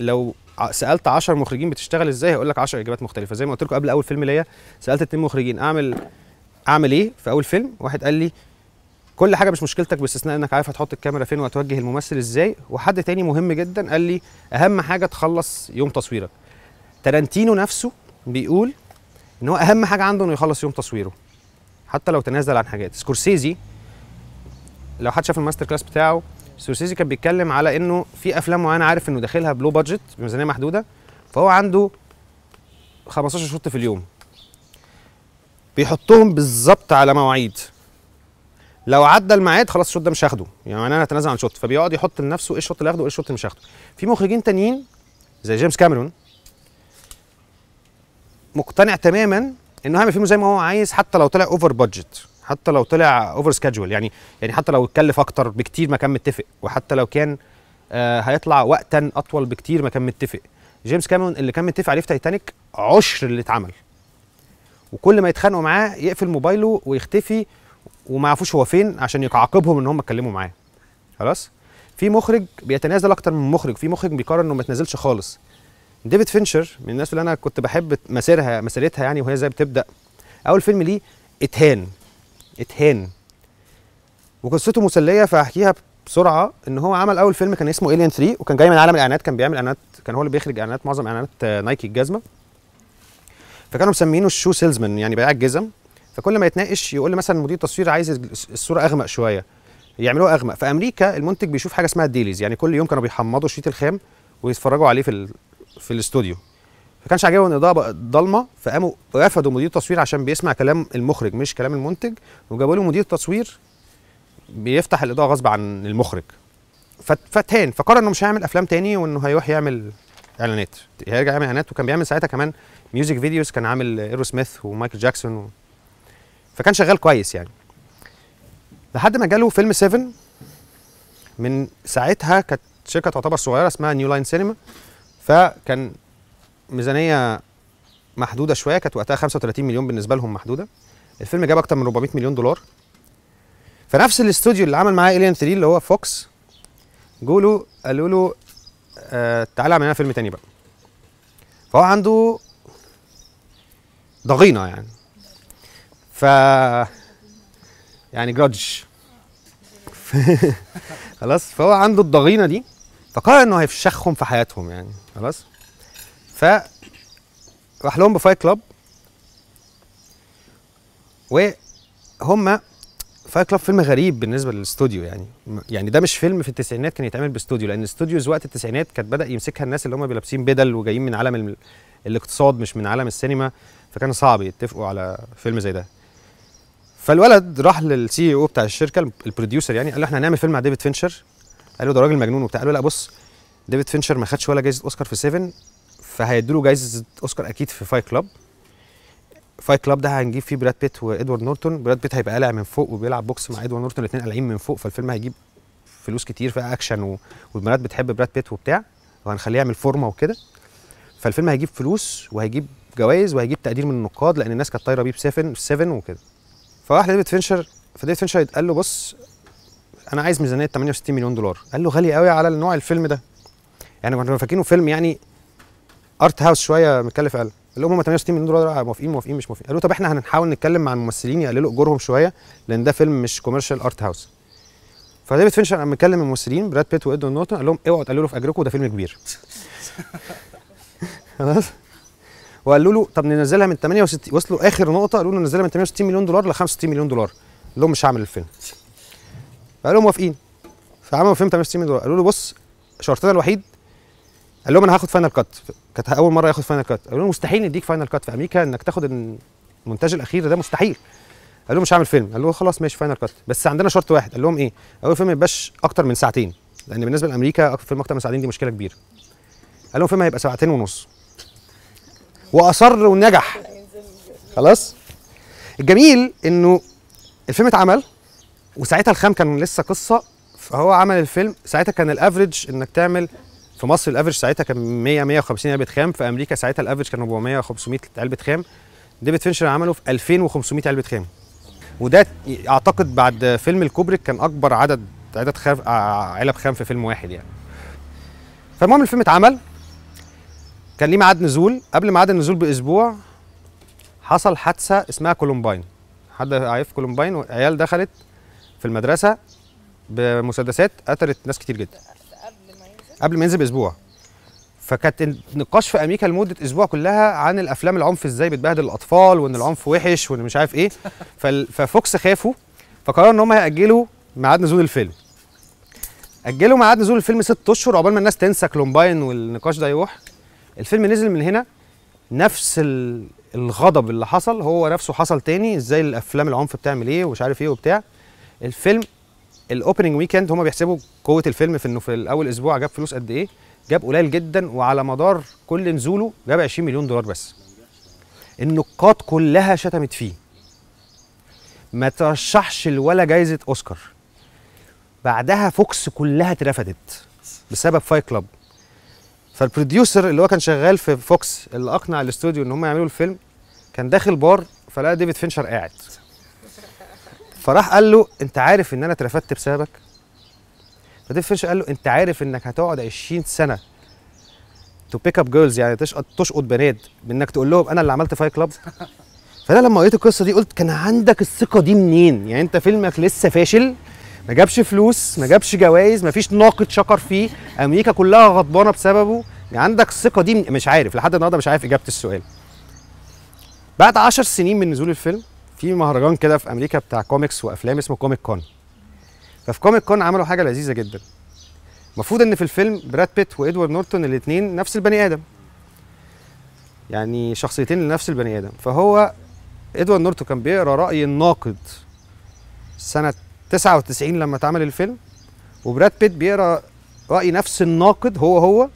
لو سألت 10 مخرجين بتشتغل إزاي هيقول لك 10 إجابات مختلفة. زي ما قلت لكم قبل أول فيلم ليا سألت اتنين مخرجين أعمل أعمل إيه في أول فيلم؟ واحد قال لي كل حاجة مش مشكلتك باستثناء إنك عارف هتحط الكاميرا فين وهتوجه الممثل إزاي. وحد تاني مهم جدا قال لي أهم حاجة تخلص يوم تصويرك. تارانتينو نفسه بيقول إن هو أهم حاجة عنده إنه يخلص يوم تصويره حتى لو تنازل عن حاجات. سكورسيزي لو حد شاف ال master class بتاعه سكورسيزي كان بيتكلم على إنه في أفلام معينة عارف إنه داخلها ب low budget بميزانيه محدودة فهو عنده 15 shot في اليوم. بيحطهم بالظبط على مواعيد. لو عدى الميعاد خلاص ال shot ده مش هاخده. يعني أنا هتنازل عن shot فبيقعد يحط لنفسه إيه ال shot اللي هاخده وإيه ال shot اللي مش هاخده. في مخرجين تانيين زي جيمس كاميرون مقتنع تماما إنه هيعمل فيلم زي ما هو عايز حتى لو طلع over budget حتى لو طلع over schedule يعني يعني حتى لو اتكلف أكتر بكتير ما كان متفق وحتى لو كان آه هيطلع وقتا أطول بكتير ما كان متفق. جيمس كاميرون اللي كان متفق عليه في تايتانيك عشر اللي اتعمل. وكل ما يتخانقوا معاه يقفل موبايله ويختفي وما يعرفوش هو فين عشان يعاقبهم إن هم اتكلموا معاه. خلاص؟ في مخرج بيتنازل أكتر من مخرج في مخرج بيقرر إنه ما يتنازلش خالص. ديفيد فينشر من الناس اللي أنا كنت بحب مسيرها مسيرتها يعني وهي إزاي بتبدأ. أول فيلم ليه اتهان. اتهان. وقصته مسلية فهحكيها بسرعة. إن هو عمل أول فيلم كان اسمه Alien 3 وكان جاي من عالم الإعلانات. كان بيعمل إعلانات كان هو اللي بيخرج إعلانات معظم إعلانات نايكي الجزمة. فكانوا مسمينه ال shoe salesman يعني بياع الجزم. فكل ما يتناقش يقول لي مثلا مدير التصوير عايز الصورة أغمق شوية. يعملوها أغمق. في أمريكا المنتج بيشوف حاجة اسمها ال dailies يعني كل يوم كانوا بيحمضوا الشريط الخام ويتفرجوا عليه في ال... في الاستوديو. ما كانش عاجبهم الإضاءة بقت ضلمة فقاموا رفضوا مدير التصوير عشان بيسمع كلام المخرج مش كلام المنتج وجابوا له مدير تصوير بيفتح الإضاءة غصب عن المخرج. فت- فتهان فقرر إنه مش هيعمل أفلام تاني وإنه هيروح يعمل إعلانات. هيرجع يعمل إعلانات وكان بيعمل ساعتها كمان music videos كان عامل Aerosmith ومايكل جاكسون و... فكان شغال كويس يعني. لحد ما جاله فيلم 7 من ساعتها كانت شركة تعتبر صغيرة اسمها New Line Cinema فكان ميزانية محدودة شوية كانت وقتها 35 مليون بالنسبة لهم محدودة. الفيلم جاب أكتر من 400 مليون دولار. فنفس الاستوديو اللي عمل معاه Alien 3 اللي هو فوكس جوله قالوا له آه تعالى اعمل لنا فيلم تاني بقى. فهو عنده ضغينة يعني. ف يعني grudge خلاص؟ فهو عنده الضغينة دي فقرر إنه هيفشخهم في حياتهم يعني. خلاص؟ ف راح لهم ب Fight Club. وهم Fight Club فيلم غريب بالنسبة للاستوديو يعني. يعني ده مش فيلم في التسعينات كان يتعمل باستوديو لأن ال studios وقت التسعينات كانت بدأ يمسكها الناس اللي هم لابسين بدل وجايين من عالم ال- الاقتصاد مش من عالم السينما. فكان صعب يتفقوا على فيلم زي ده. فالولد راح لل CEO بتاع الشركة الب- ال producer يعني قال له إحنا هنعمل فيلم مع ديفيد فينشر. قال له ده راجل مجنون وبتاع. قال له لا بص ديفيد فينشر ما خدش ولا جايزة أوسكار في 7 فهيدوا له جايزة أوسكار أكيد في Fight Club Fight Club ده هنجيب فيه براد بيت وإدوارد نورتون. براد بيت هيبقى قالع من فوق وبيلعب بوكس مع إدوارد نورتون الاثنين قالعين من فوق فالفيلم هيجيب فلوس كتير فيها أكشن و... والبنات بتحب براد بيت وبتاع وهنخليه يعمل فورمة وكده. فالفيلم هيجيب فلوس وهيجيب جوائز وهيجيب تقدير من النقاد لأن الناس كانت طايرة بيه ب 7 7 وكده. فراح لديفيد فينشر فديفيد فينشر قال له بص أنا عايز ميزانية 68 مليون دولار. قال له غالي قوي على النوع الفيلم ده. يعني كنا فاكرينه فيلم يعني art house شوية مكلف أقل. قال لهم هم 68 مليون دولار موافقين موافقين مش موافقين. قالوا طب إحنا هنحاول نتكلم مع الممثلين يقللوا أجورهم شوية لأن ده فيلم مش commercial art house فديفيد فينشر قام مكلم الممثلين براد بيت وإدوارد نورتون قال لهم اوعوا تقللوا في أجركم ده فيلم كبير. خلاص. وقالوا له طب ننزلها من 68 وصلوا آخر نقطة قالوا له ننزلها من 68 مليون دولار ل 65 مليون دولار. قال لهم مش هعمل الفيلم. فقالوا موافقين. فعملوا فيلم 68 مليون دولار. قالوا له بص شرطنا الوحيد قال لهم أنا هاخد final cut كانت أول مرة ياخد final cut قالوا له مستحيل نديك final cut في أمريكا إنك تاخد المونتاج الأخير ده مستحيل. قال له مش هعمل فيلم قال له خلاص ماشي final cut بس عندنا شرط واحد. قال لهم إيه؟ اول فيلم ما يبقاش أكتر من ساعتين. لأن بالنسبة لأمريكا أكتر فيلم أكتر من ساعتين دي مشكلة كبيرة. قال لهم فيلم هيبقى ساعتين ونص. وأصر ونجح. خلاص؟ الجميل إنه الفيلم اتعمل وساعتها الخام كان لسه قصة. فهو عمل الفيلم ساعتها كان ال average إنك تعمل في مصر ال average ساعتها كان 100 150 علبة خام في أمريكا ساعتها ال average كان 400 500 علبة خام. ديفيد فينشر عمله في 2500 علبة خام. وده أعتقد بعد فيلم الكوبريك كان أكبر عدد عدد خام علب خام في فيلم واحد يعني. فالمهم الفيلم اتعمل. كان ليه ميعاد نزول. قبل ميعاد النزول بأسبوع حصل حادثة اسمها كولومباين. حد عارف كولومباين؟ عيال دخلت في المدرسة بمسدسات قتلت ناس كتير جدا. قبل ما ينزل بأسبوع. فكانت النقاش في أمريكا لمدة أسبوع كلها عن الأفلام العنف إزاي بتبهدل الأطفال وإن العنف وحش وإن مش عارف إيه. ففوكس خافوا فقرروا إن هم هيأجلوا ميعاد نزول الفيلم. أجلوا ميعاد نزول الفيلم ست أشهر عقبال ما الناس تنسى كولومباين والنقاش ده يروح. الفيلم نزل من هنا نفس ال- الغضب اللي حصل هو نفسه حصل تاني إزاي الأفلام العنف بتعمل إيه ومش عارف إيه وبتاع. الفيلم ال opening weekend هم بيحسبوا قوة الفيلم في انه في الأول أسبوع جاب فلوس قد إيه؟ جاب قليل جدا وعلى مدار كل نزوله جاب 20 مليون دولار بس. النقاد كلها شتمت فيه. ما ترشحش ولا جايزة أوسكار. بعدها فوكس كلها اترفدت بسبب فايت كلاب فال producer اللي هو كان شغال في فوكس اللي أقنع الاستوديو إن هم يعملوا الفيلم كان داخل بار فلقى ديفيد فينشر قاعد. فراح قال له أنت عارف إن أنا اترفدت بسببك؟ فديفيد فينشر قال له أنت عارف إنك هتقعد 20 سنة to pick up girls يعني تشقط تشقط بنات بإنك تقول لهم أنا اللي عملت فايت كلاب فأنا لما قريت القصة دي قلت كان عندك الثقة دي منين؟ يعني أنت فيلمك لسه فاشل ما جابش فلوس ما جابش جوائز ما فيش ناقد شكر فيه أمريكا كلها غضبانة بسببه يعني عندك الثقة دي مش عارف لحد النهارده مش عارف إجابة السؤال. بعد عشر سنين من نزول الفيلم في مهرجان كده في أمريكا بتاع كوميكس وأفلام اسمه كوميك كون. ففي كوميك كون عملوا حاجة لذيذة جدا. المفروض إن في الفيلم براد بيت وإدوارد نورتون الاثنين نفس البني آدم. يعني شخصيتين لنفس البني آدم. فهو إدوارد نورتون كان بيقرأ رأي الناقد سنة 99 لما اتعمل الفيلم وبراد بيت بيقرأ رأي نفس الناقد هو هو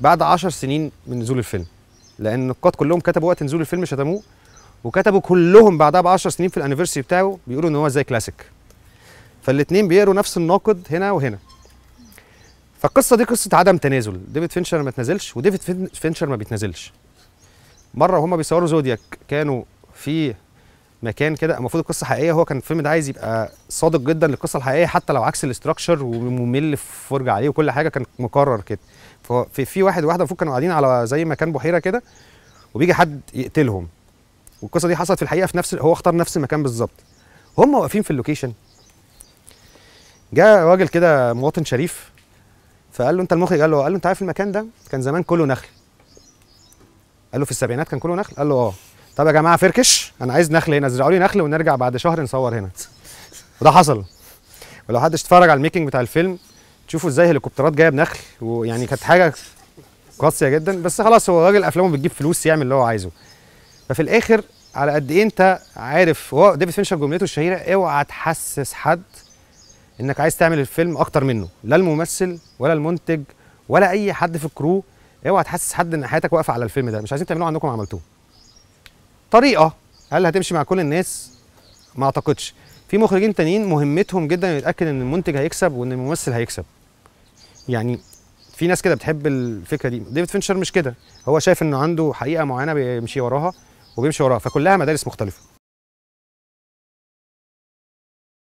بعد 10 سنين من نزول الفيلم. لأن النقاد كلهم كتبوا وقت نزول الفيلم شتموه. وكتبوا كلهم بعدها ب 10 سنين في ال anniversary بتاعه بيقولوا إن هو زي كلاسيك. فالاثنين بيقروا نفس الناقد هنا وهنا. فالقصة دي قصة عدم تنازل. ديفيد فينشر ما تنازلش وديفيد فين- فينشر ما بيتنازلش. مرة وهما بيصوروا زودياك كانوا في مكان كده المفروض القصة حقيقية هو كان الفيلم ده عايز يبقى صادق جدا للقصة الحقيقية حتى لو عكس ال structure وممل في عليه وكل حاجة كان مكرر كده. ففي في واحد وواحدة المفروض كانوا قاعدين على زي مكان بحيرة كده وبيجي حد يقتلهم. والقصة دي حصلت في الحقيقة في نفس هو اختار نفس المكان بالظبط. هم واقفين في اللوكيشن. جاء راجل كده مواطن شريف فقال له أنت المخرج؟ قال له قال له أنت عارف المكان ده؟ كان زمان كله نخل. قال له في السبعينات كان كله نخل؟ قال له آه. طب يا جماعة فركش أنا عايز نخل هنا ازرعوا لي نخل ونرجع بعد شهر نصور هنا. وده حصل. ولو حد اتفرج على ال making بتاع الفيلم تشوفوا إزاي هليكوبترات جاية بنخل ويعني كانت حاجة قاسية جدا. بس خلاص هو راجل أفلامه بتجيب فلوس يعمل اللي هو عايزه. ففي الآخر على قد إيه أنت عارف هو ديفيد فينشر جملته الشهيرة اوعى تحسس حد إنك عايز تعمل الفيلم أكتر منه لا الممثل ولا المنتج ولا أي حد في ال crew اوعى تحسس حد إن حياتك واقفة على الفيلم ده مش عايزين تعملوه عندكم عملتوه. طريقة هل هتمشي مع كل الناس؟ ما أعتقدش. في مخرجين تانيين مهمتهم جدا يتأكد إن المنتج هيكسب وإن الممثل هيكسب. يعني في ناس كده بتحب الفكرة دي. ديفيد فينشر مش كده. هو شايف إنه عنده حقيقة معينة بيمشي وراها. وبيمشي وراها فكلها مدارس مختلفة.